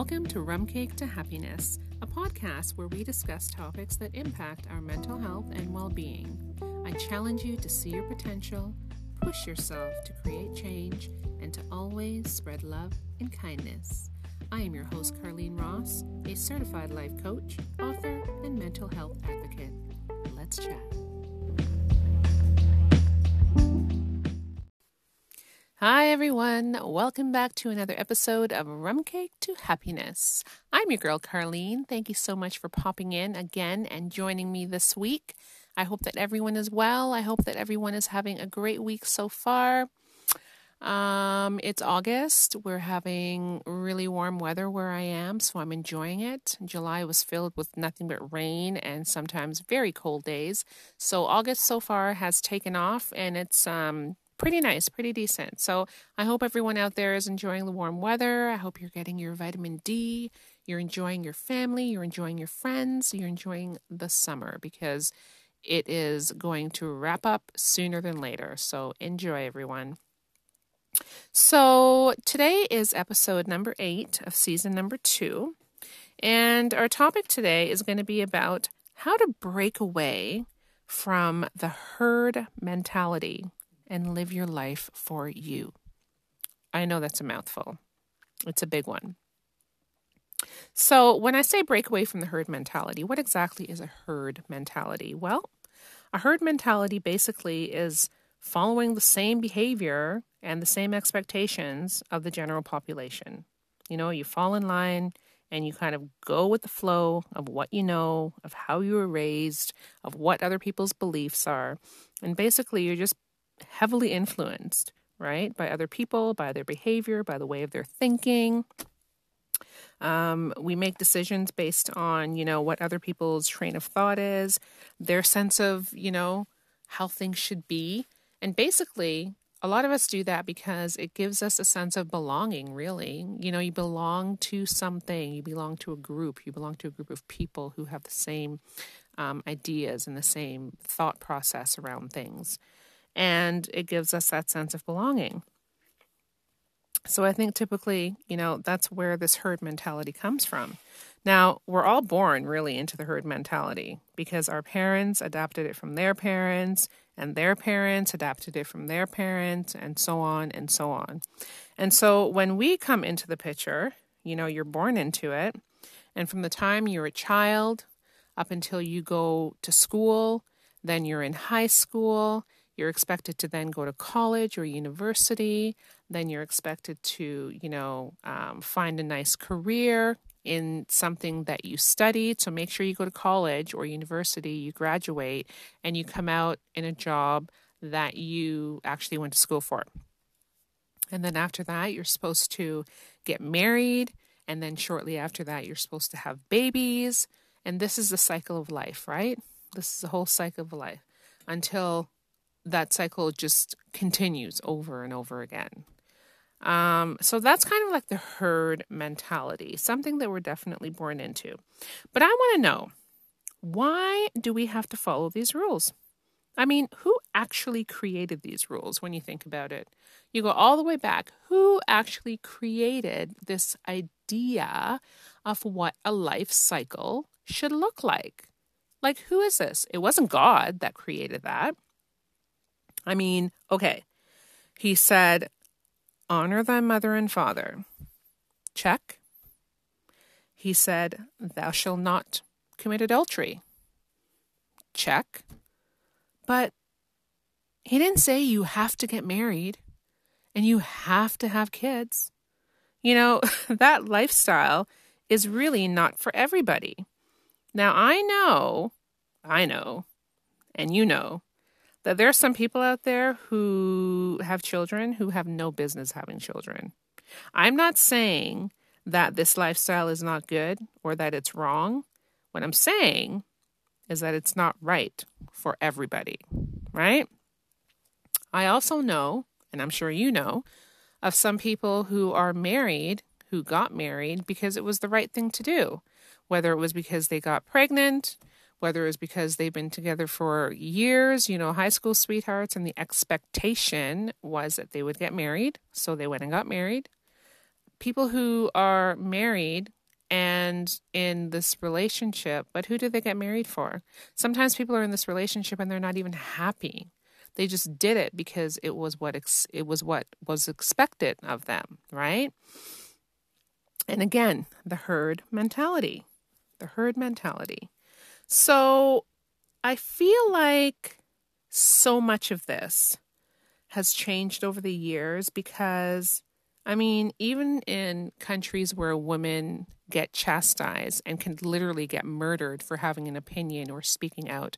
Welcome to Rum Cake to Happiness, a podcast where we discuss topics that impact our mental health and well being. I challenge you to see your potential, push yourself to create change, and to always spread love and kindness. I am your host, Carlene Ross, a certified life coach, author, and mental health advocate. Let's chat. Hi, everyone. Welcome back to another episode of Rum Cake to Happiness. I'm your girl, Carlene. Thank you so much for popping in again and joining me this week. I hope that everyone is well. I hope that everyone is having a great week so far. Um, it's August. We're having really warm weather where I am, so I'm enjoying it. July was filled with nothing but rain and sometimes very cold days. So August so far has taken off and it's um pretty nice, pretty decent. So I hope everyone out there is enjoying the warm weather. I hope you're getting your vitamin D. You're enjoying your family. You're enjoying your friends. You're enjoying the summer because it is going to wrap up sooner than later. So enjoy, everyone. So today is episode number eight of season number two. And our topic today is going to be about how to break away from the herd mentality and live your life for you. I know that's a mouthful, it's a big one. So, when I say break away from the herd mentality, what exactly is a herd mentality? Well, a herd mentality basically is following the same behavior and the same expectations of the general population. You know, you fall in line and you kind of go with the flow of what you know, of how you were raised, of what other people's beliefs are. And basically, you're just heavily influenced, right, by other people, by their behavior, by the way of their thinking. Um, we make decisions based on, you know, what other people's train of thought is, their sense of, you know, how things should be. And basically, a lot of us do that because it gives us a sense of belonging, really. You know, you belong to something, you belong to a group, you belong to a group of people who have the same um, ideas and the same thought process around things and it gives us that sense of belonging. So I think typically, you know, that's where this herd mentality comes from. Now, we're all born really into the herd mentality because our parents adapted it from their parents, and their parents adapted it from their parents, and so on and so on. And so when we come into the picture, you know, you're born into it, and from the time you're a child up until you go to school, then you're in high school, you're expected to then go to college or university. Then you're expected to, you know, um, find a nice career in something that you studied. So make sure you go to college or university, you graduate, and you come out in a job that you actually went to school for. And then after that, you're supposed to get married. And then shortly after that, you're supposed to have babies. And this is the cycle of life, right? This is the whole cycle of life until that cycle just continues over and over again. Um, so that's kind of like the herd mentality, something that we're definitely born into. But I want to know why do we have to follow these rules? I mean, who actually created these rules when you think about it? You go all the way back. Who actually created this idea of what a life cycle should look like? Like, who is this? It wasn't God that created that. I mean, okay. He said, Honor thy mother and father. Check. He said, Thou shalt not commit adultery. Check. But he didn't say you have to get married and you have to have kids. You know, that lifestyle is really not for everybody. Now, I know, I know, and you know that there are some people out there who have children who have no business having children. I'm not saying that this lifestyle is not good or that it's wrong. What I'm saying is that it's not right for everybody, right? I also know, and I'm sure you know, of some people who are married who got married because it was the right thing to do, whether it was because they got pregnant whether it's because they've been together for years, you know, high school sweethearts, and the expectation was that they would get married. So they went and got married. people who are married and in this relationship, but who do they get married for? Sometimes people are in this relationship and they're not even happy. They just did it because it was what ex- it was what was expected of them, right? And again, the herd mentality. The herd mentality. So I feel like so much of this has changed over the years because I mean, even in countries where women get chastised and can literally get murdered for having an opinion or speaking out,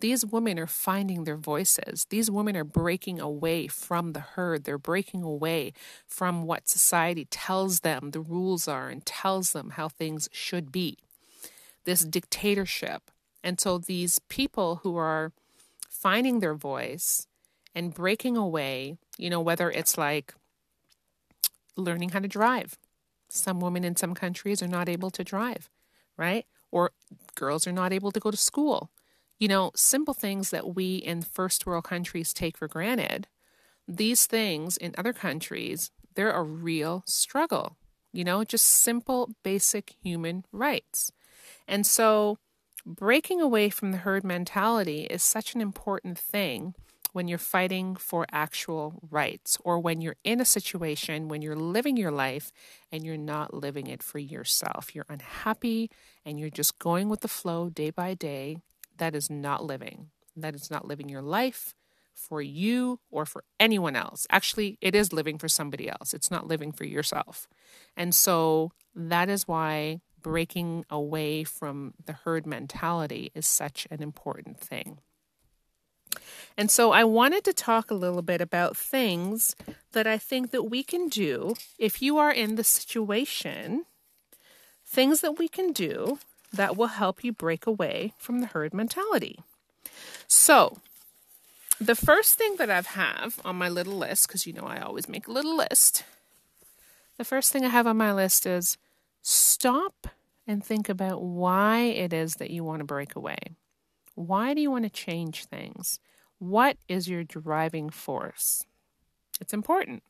these women are finding their voices. These women are breaking away from the herd. They're breaking away from what society tells them the rules are and tells them how things should be. This dictatorship. And so these people who are finding their voice and breaking away, you know, whether it's like learning how to drive. Some women in some countries are not able to drive, right? Or girls are not able to go to school. You know, simple things that we in first world countries take for granted. These things in other countries, they're a real struggle. You know, just simple, basic human rights. And so, breaking away from the herd mentality is such an important thing when you're fighting for actual rights or when you're in a situation when you're living your life and you're not living it for yourself. You're unhappy and you're just going with the flow day by day. That is not living. That is not living your life for you or for anyone else. Actually, it is living for somebody else. It's not living for yourself. And so that is why breaking away from the herd mentality is such an important thing. And so I wanted to talk a little bit about things that I think that we can do if you are in the situation, things that we can do that will help you break away from the herd mentality. So, the first thing that I have on my little list, because you know I always make a little list, the first thing I have on my list is stop and think about why it is that you want to break away. Why do you want to change things? What is your driving force? It's important.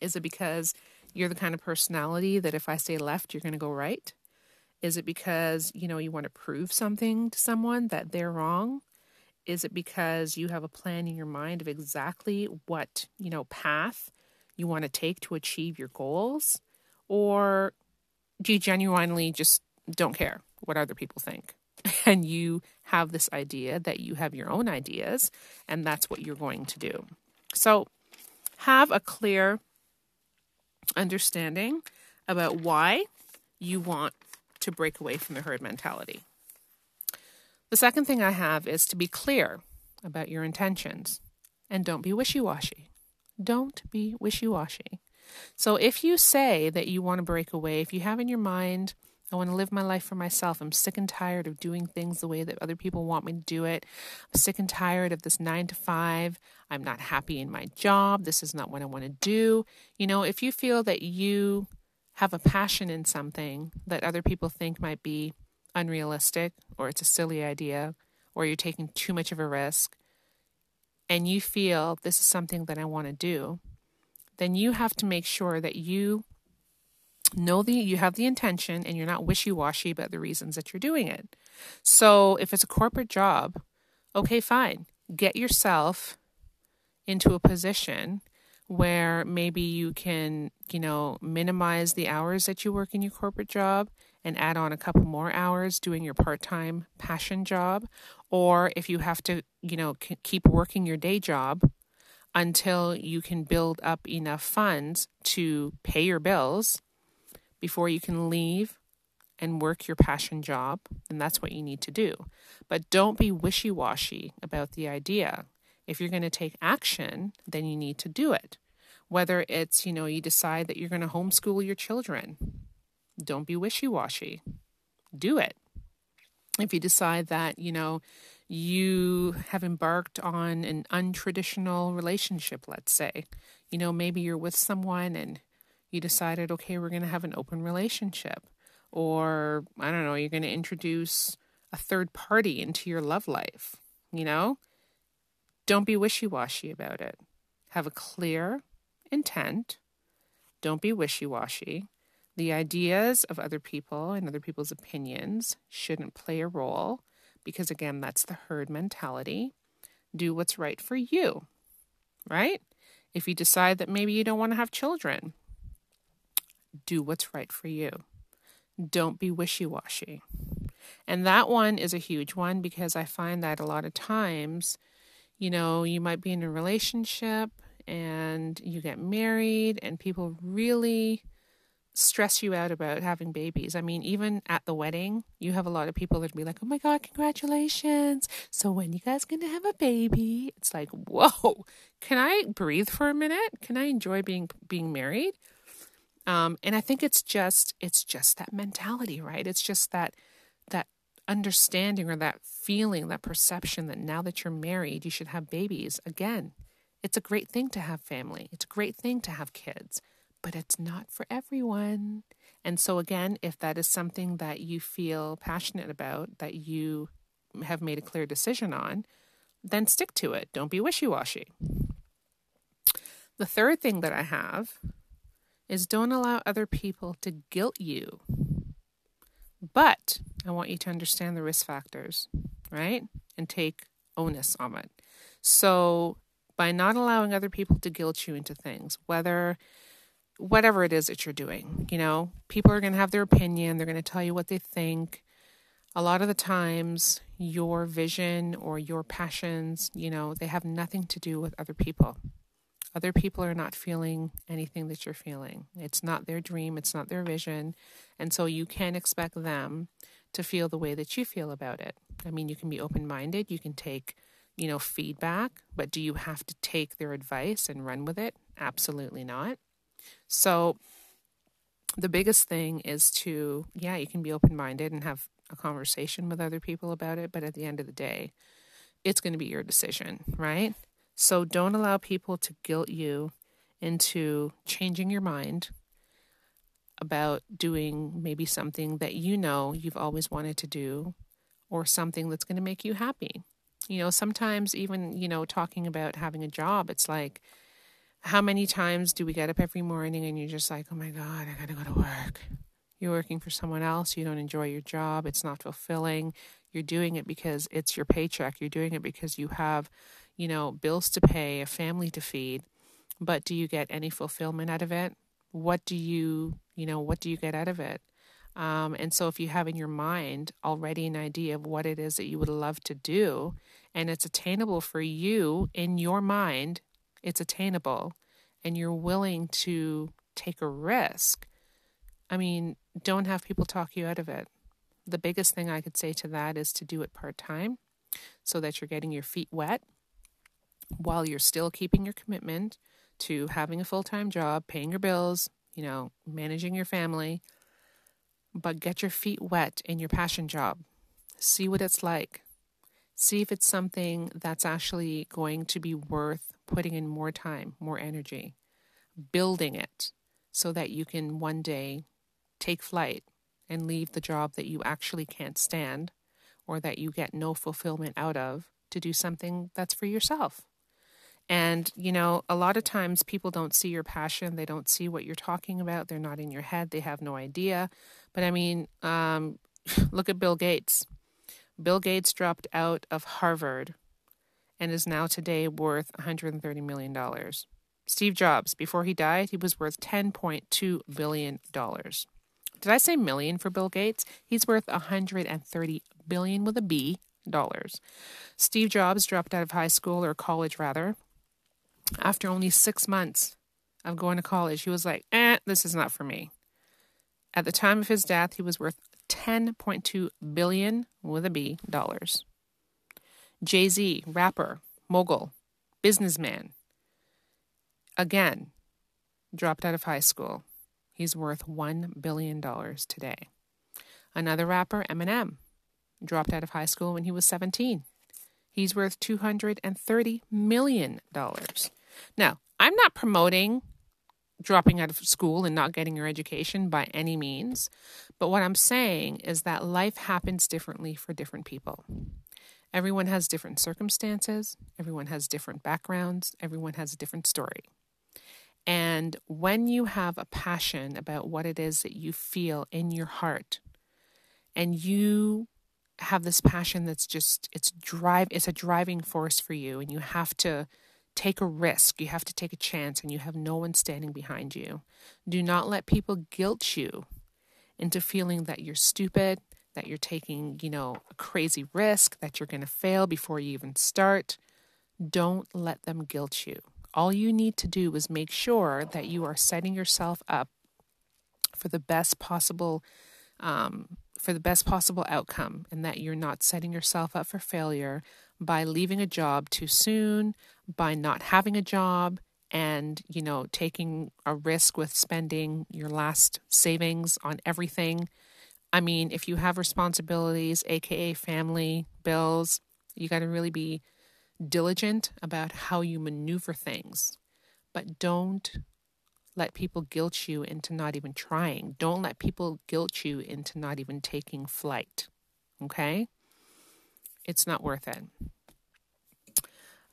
Is it because you're the kind of personality that if I say left, you're going to go right? Is it because, you know, you want to prove something to someone that they're wrong? Is it because you have a plan in your mind of exactly what, you know, path you want to take to achieve your goals? Or you genuinely just don't care what other people think? and you have this idea that you have your own ideas, and that's what you're going to do. So, have a clear understanding about why you want to break away from the herd mentality. The second thing I have is to be clear about your intentions and don't be wishy washy. Don't be wishy washy. So, if you say that you want to break away, if you have in your mind I want to live my life for myself. I'm sick and tired of doing things the way that other people want me to do it. I'm sick and tired of this nine to five. I'm not happy in my job. This is not what I want to do. You know, if you feel that you have a passion in something that other people think might be unrealistic or it's a silly idea or you're taking too much of a risk and you feel this is something that I want to do, then you have to make sure that you know the you have the intention and you're not wishy-washy about the reasons that you're doing it. So if it's a corporate job, okay, fine. Get yourself into a position where maybe you can, you know, minimize the hours that you work in your corporate job and add on a couple more hours doing your part-time passion job or if you have to, you know, keep working your day job until you can build up enough funds to pay your bills before you can leave and work your passion job, then that's what you need to do. But don't be wishy washy about the idea. If you're going to take action, then you need to do it. Whether it's, you know, you decide that you're going to homeschool your children, don't be wishy washy. Do it. If you decide that, you know, you have embarked on an untraditional relationship, let's say, you know, maybe you're with someone and you decided, okay, we're going to have an open relationship. Or, I don't know, you're going to introduce a third party into your love life. You know, don't be wishy washy about it. Have a clear intent. Don't be wishy washy. The ideas of other people and other people's opinions shouldn't play a role because, again, that's the herd mentality. Do what's right for you, right? If you decide that maybe you don't want to have children, do what's right for you. Don't be wishy washy. And that one is a huge one because I find that a lot of times, you know, you might be in a relationship and you get married, and people really stress you out about having babies. I mean, even at the wedding, you have a lot of people that be like, "Oh my god, congratulations! So when you guys going to have a baby?" It's like, "Whoa, can I breathe for a minute? Can I enjoy being being married?" Um, and I think it's just it's just that mentality, right? It's just that that understanding or that feeling, that perception that now that you're married, you should have babies. Again, it's a great thing to have family. It's a great thing to have kids but it's not for everyone. And so, again, if that is something that you feel passionate about, that you have made a clear decision on, then stick to it. Don't be wishy washy. The third thing that I have is don't allow other people to guilt you. But I want you to understand the risk factors, right? And take onus on it. So, by not allowing other people to guilt you into things, whether whatever it is that you're doing. You know, people are going to have their opinion, they're going to tell you what they think. A lot of the times, your vision or your passions, you know, they have nothing to do with other people. Other people are not feeling anything that you're feeling. It's not their dream, it's not their vision. And so you can't expect them to feel the way that you feel about it. I mean, you can be open minded, you can take, you know, feedback, but do you have to take their advice and run with it? Absolutely not. So the biggest thing is to, yeah, you can be open minded and have a conversation with other people about it, but at the end of the day, it's going to be your decision, right? So don't allow people to guilt you into changing your mind about doing maybe something that you know you've always wanted to do or something that's going to make you happy. You know, sometimes even, you know, talking about having a job, it's like, how many times do we get up every morning and you're just like, oh my God, I gotta go to work? You're working for someone else, you don't enjoy your job, it's not fulfilling. You're doing it because it's your paycheck, you're doing it because you have, you know, bills to pay, a family to feed. But do you get any fulfillment out of it? What do you, you know, what do you get out of it? Um, and so, if you have in your mind already an idea of what it is that you would love to do, and it's attainable for you in your mind it's attainable and you're willing to take a risk, I mean, don't have people talk you out of it. The biggest thing I could say to that is to do it part time so that you're getting your feet wet while you're still keeping your commitment to having a full time job, paying your bills, you know, managing your family. But get your feet wet in your passion job. See what it's like. See if it's something that's actually going to be worth putting in more time, more energy, building it so that you can one day take flight and leave the job that you actually can't stand or that you get no fulfillment out of to do something that's for yourself. And, you know, a lot of times people don't see your passion. They don't see what you're talking about. They're not in your head. They have no idea. But I mean, um, look at Bill Gates. Bill Gates dropped out of Harvard and is now today worth $130 million. Steve Jobs, before he died, he was worth $10.2 billion. Did I say million for Bill Gates? He's worth 130 billion with a B dollars. Steve Jobs dropped out of high school or college rather after only 6 months of going to college. He was like, "Eh, this is not for me." At the time of his death, he was worth 10.2 billion with a B dollars. Jay Z, rapper, mogul, businessman. Again, dropped out of high school. He's worth $1 billion today. Another rapper, Eminem, dropped out of high school when he was 17. He's worth $230 million. Now, I'm not promoting dropping out of school and not getting your education by any means, but what I'm saying is that life happens differently for different people. Everyone has different circumstances, everyone has different backgrounds, everyone has a different story. And when you have a passion about what it is that you feel in your heart, and you have this passion that's just it's drive it's a driving force for you and you have to take a risk you have to take a chance and you have no one standing behind you do not let people guilt you into feeling that you're stupid that you're taking you know a crazy risk that you're going to fail before you even start don't let them guilt you all you need to do is make sure that you are setting yourself up for the best possible um, for the best possible outcome and that you're not setting yourself up for failure by leaving a job too soon, by not having a job and, you know, taking a risk with spending your last savings on everything. I mean, if you have responsibilities, aka family, bills, you got to really be diligent about how you maneuver things. But don't let people guilt you into not even trying. Don't let people guilt you into not even taking flight. Okay? It's not worth it.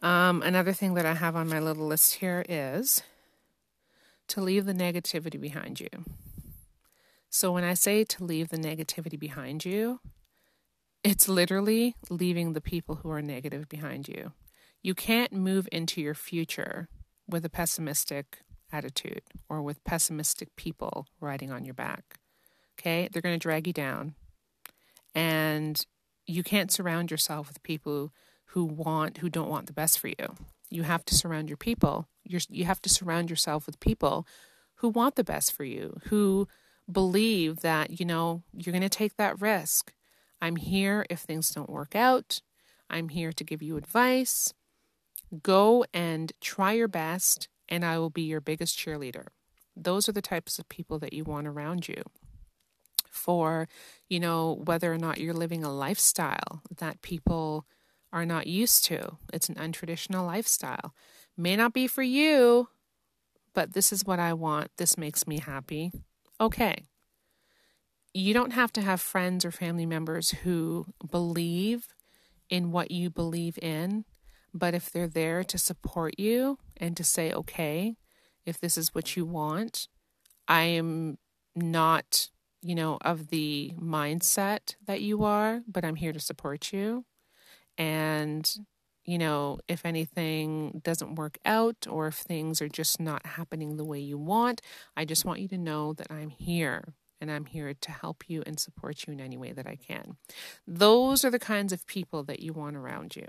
Um, another thing that I have on my little list here is to leave the negativity behind you. So when I say to leave the negativity behind you, it's literally leaving the people who are negative behind you. You can't move into your future with a pessimistic attitude or with pessimistic people riding on your back. Okay? They're going to drag you down. And you can't surround yourself with people who want who don't want the best for you. You have to surround your people. You're, you have to surround yourself with people who want the best for you, who believe that, you know, you're going to take that risk. I'm here if things don't work out. I'm here to give you advice. Go and try your best and I will be your biggest cheerleader. Those are the types of people that you want around you. For, you know, whether or not you're living a lifestyle that people are not used to, it's an untraditional lifestyle. May not be for you, but this is what I want. This makes me happy. Okay. You don't have to have friends or family members who believe in what you believe in but if they're there to support you and to say, okay, if this is what you want, I am not, you know, of the mindset that you are, but I'm here to support you. And, you know, if anything doesn't work out or if things are just not happening the way you want, I just want you to know that I'm here and I'm here to help you and support you in any way that I can. Those are the kinds of people that you want around you.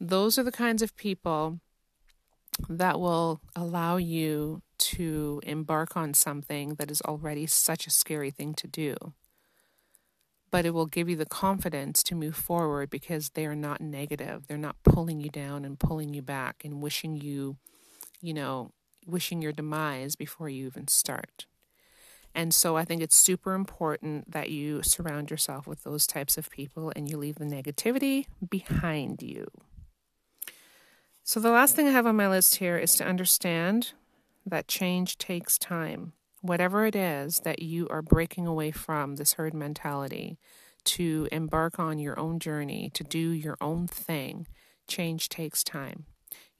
Those are the kinds of people that will allow you to embark on something that is already such a scary thing to do. But it will give you the confidence to move forward because they are not negative. They're not pulling you down and pulling you back and wishing you, you know, wishing your demise before you even start. And so I think it's super important that you surround yourself with those types of people and you leave the negativity behind you. So the last thing I have on my list here is to understand that change takes time. Whatever it is that you are breaking away from, this herd mentality, to embark on your own journey, to do your own thing, change takes time.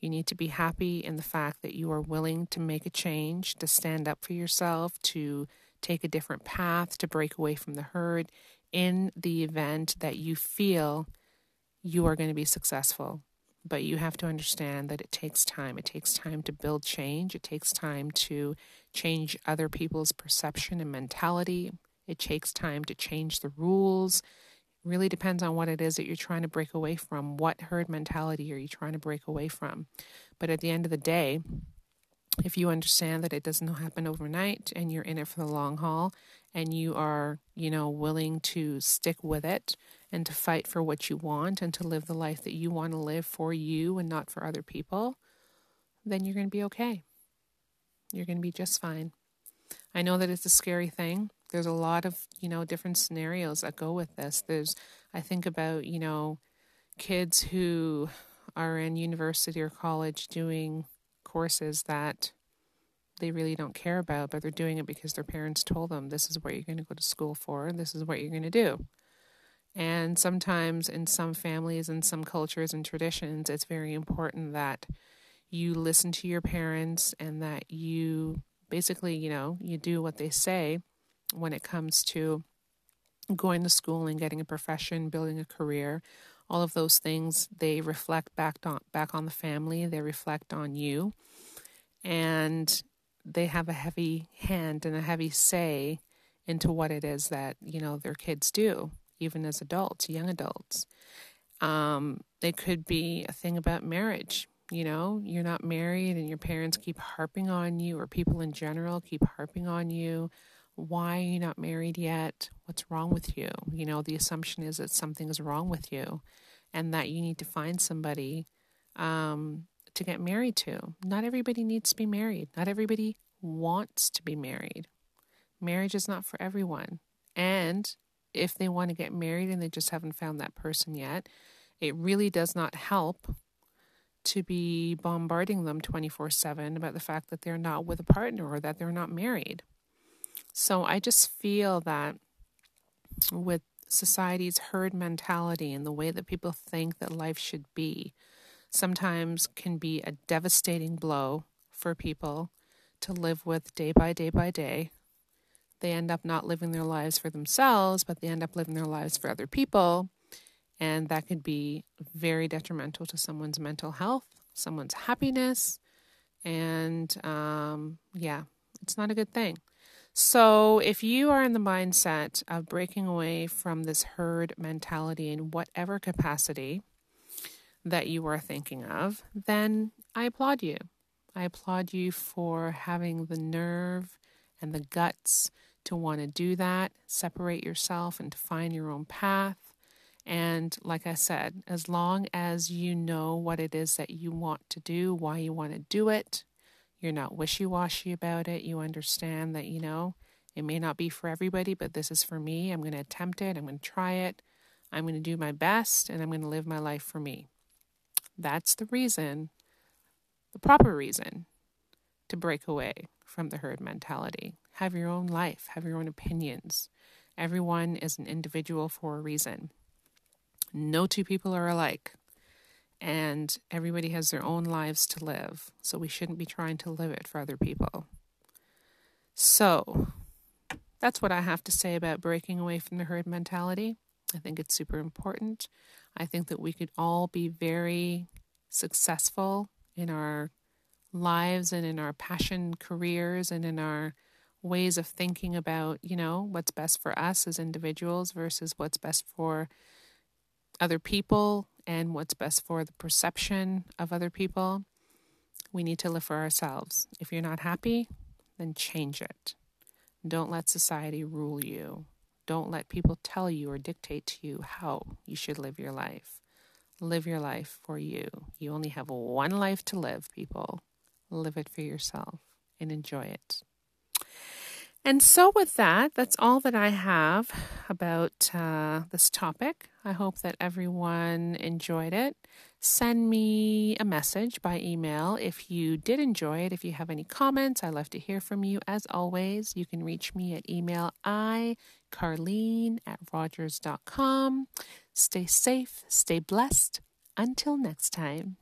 You need to be happy in the fact that you are willing to make a change, to stand up for yourself, to take a different path to break away from the herd in the event that you feel you are going to be successful. But you have to understand that it takes time. It takes time to build change. It takes time to change other people's perception and mentality. It takes time to change the rules. It really depends on what it is that you're trying to break away from. What herd mentality are you trying to break away from? But at the end of the day, if you understand that it doesn't happen overnight and you're in it for the long haul and you are, you know, willing to stick with it and to fight for what you want and to live the life that you want to live for you and not for other people, then you're going to be okay. You're going to be just fine. I know that it's a scary thing. There's a lot of, you know, different scenarios that go with this. There's, I think about, you know, kids who are in university or college doing courses that they really don't care about, but they're doing it because their parents told them this is what you're going to go to school for, this is what you're going to do. And sometimes in some families and some cultures and traditions, it's very important that you listen to your parents and that you basically, you know, you do what they say when it comes to going to school and getting a profession, building a career. All of those things they reflect back on back on the family. They reflect on you, and they have a heavy hand and a heavy say into what it is that you know their kids do, even as adults, young adults. Um, it could be a thing about marriage. You know, you're not married and your parents keep harping on you, or people in general keep harping on you. Why are you not married yet? What's wrong with you? You know, the assumption is that something is wrong with you and that you need to find somebody um, to get married to. Not everybody needs to be married, not everybody wants to be married. Marriage is not for everyone. And if they want to get married and they just haven't found that person yet, it really does not help to be bombarding them 24 7 about the fact that they're not with a partner or that they're not married. So I just feel that with society's herd mentality and the way that people think that life should be, sometimes can be a devastating blow for people to live with day by day by day. They end up not living their lives for themselves, but they end up living their lives for other people. And that could be very detrimental to someone's mental health, someone's happiness. And um, yeah, it's not a good thing. So, if you are in the mindset of breaking away from this herd mentality in whatever capacity that you are thinking of, then I applaud you. I applaud you for having the nerve and the guts to want to do that, separate yourself and find your own path. And like I said, as long as you know what it is that you want to do, why you want to do it, you're not wishy washy about it. You understand that, you know, it may not be for everybody, but this is for me. I'm going to attempt it. I'm going to try it. I'm going to do my best and I'm going to live my life for me. That's the reason, the proper reason to break away from the herd mentality. Have your own life, have your own opinions. Everyone is an individual for a reason. No two people are alike. And everybody has their own lives to live. So we shouldn't be trying to live it for other people. So that's what I have to say about breaking away from the herd mentality. I think it's super important. I think that we could all be very successful in our lives and in our passion careers and in our ways of thinking about, you know, what's best for us as individuals versus what's best for other people and what's best for the perception of other people. We need to live for ourselves. If you're not happy, then change it. Don't let society rule you. Don't let people tell you or dictate to you how you should live your life. Live your life for you. You only have one life to live, people. Live it for yourself and enjoy it. And so, with that, that's all that I have about uh, this topic. I hope that everyone enjoyed it. Send me a message by email if you did enjoy it. If you have any comments, I love to hear from you. As always, you can reach me at email i carleen at rogers.com. Stay safe, stay blessed. Until next time.